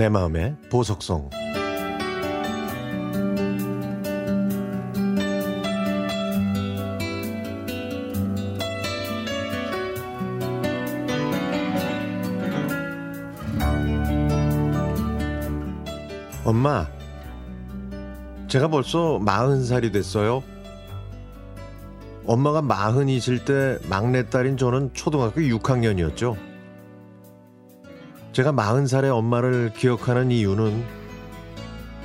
내 마음의 보석성. 엄마 제가 벌써 마흔 살이 됐어요. 엄마가 마흔이실 때 막내딸인 저는 초등학교 6학년이었죠 제가 마흔 살의 엄마를 기억하는 이유는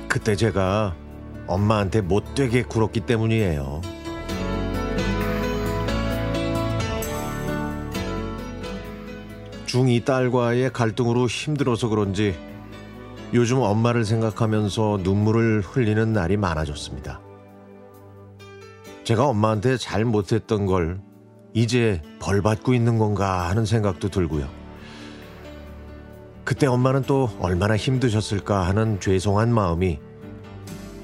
그때 제가 엄마한테 못되게 굴었기 때문이에요. 중2 딸과의 갈등으로 힘들어서 그런지 요즘 엄마를 생각하면서 눈물을 흘리는 날이 많아졌습니다. 제가 엄마한테 잘 못했던 걸 이제 벌 받고 있는 건가 하는 생각도 들고요. 그때 엄마는 또 얼마나 힘드셨을까 하는 죄송한 마음이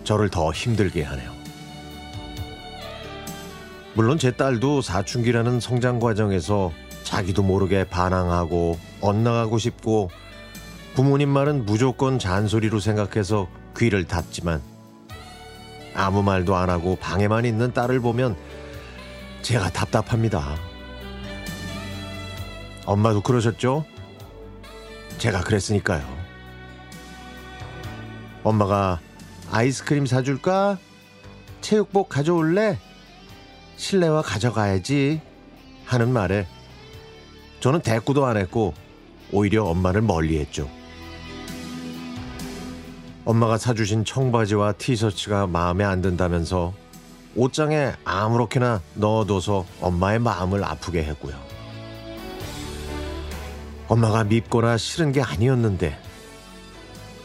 저를 더 힘들게 하네요. 물론 제 딸도 사춘기라는 성장 과정에서 자기도 모르게 반항하고 엇나가고 싶고 부모님 말은 무조건 잔소리로 생각해서 귀를 닫지만 아무 말도 안 하고 방에만 있는 딸을 보면 제가 답답합니다. 엄마도 그러셨죠? 제가 그랬으니까요. 엄마가 아이스크림 사줄까? 체육복 가져올래? 실내화 가져가야지. 하는 말에 저는 대꾸도 안 했고 오히려 엄마를 멀리 했죠. 엄마가 사주신 청바지와 티셔츠가 마음에 안 든다면서 옷장에 아무렇게나 넣어둬서 엄마의 마음을 아프게 했고요. 엄마가 밉거나 싫은 게 아니었는데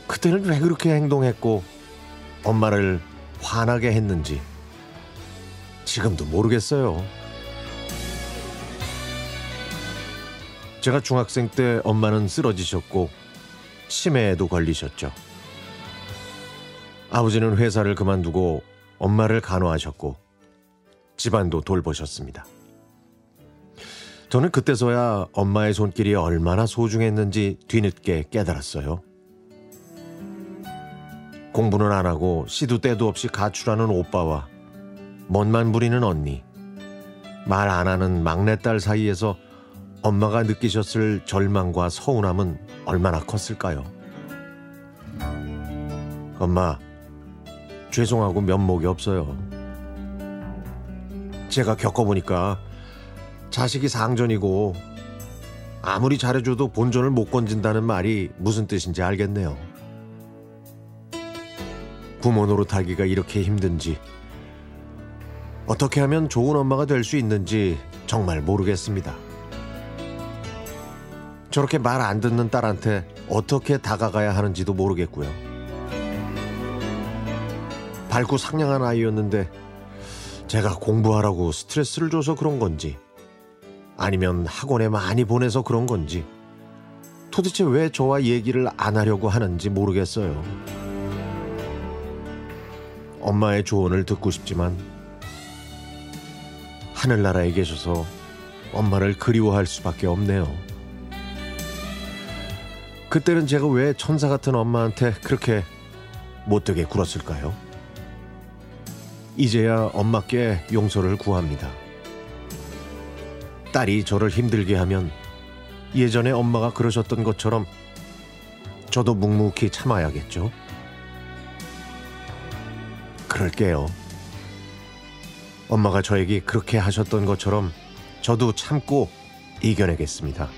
그때는 왜 그렇게 행동했고 엄마를 화나게 했는지 지금도 모르겠어요. 제가 중학생 때 엄마는 쓰러지셨고 치매에도 걸리셨죠. 아버지는 회사를 그만두고 엄마를 간호하셨고 집안도 돌보셨습니다. 저는 그때서야 엄마의 손길이 얼마나 소중했는지 뒤늦게 깨달았어요. 공부는 안 하고 시도 때도 없이 가출하는 오빠와 멋만 부리는 언니, 말 안 하는 막내딸 사이에서 엄마가 느끼셨을 절망과 서운함은 얼마나 컸을까요? 엄마, 죄송하고 면목이 없어요. 제가 겪어보니까 자식이 상전이고 아무리 잘해줘도 본전을 못 건진다는 말이 무슨 뜻인지 알겠네요. 부모 노릇하기가 이렇게 힘든지 어떻게 하면 좋은 엄마가 될 수 있는지 정말 모르겠습니다. 저렇게 말 안 듣는 딸한테 어떻게 다가가야 하는지도 모르겠고요. 밝고 상냥한 아이였는데 제가 공부하라고 스트레스를 줘서 그런 건지 아니면 학원에 많이 보내서 그런 건지 도대체 왜 저와 얘기를 안 하려고 하는지 모르겠어요. 엄마의 조언을 듣고 싶지만 하늘나라에 계셔서 엄마를 그리워할 수밖에 없네요. 그때는 제가 왜 천사 같은 엄마한테 그렇게 못되게 굴었을까요? 이제야 엄마께 용서를 구합니다. 딸이 저를 힘들게 하면 예전에 엄마가 그러셨던 것처럼 저도 묵묵히 참아야겠죠. 그럴게요. 엄마가 저에게 그렇게 하셨던 것처럼 저도 참고 이겨내겠습니다.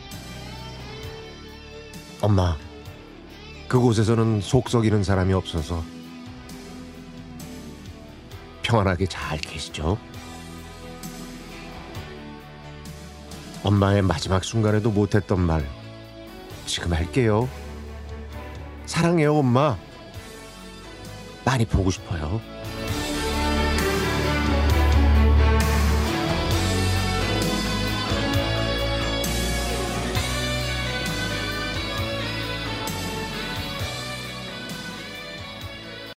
엄마, 그곳에서는 속 썩이는 사람이 없어서 평안하게 잘 계시죠? 엄마의 마지막 순간에도 못했던 말 지금 할게요. 사랑해요, 엄마. 많이 보고 싶어요.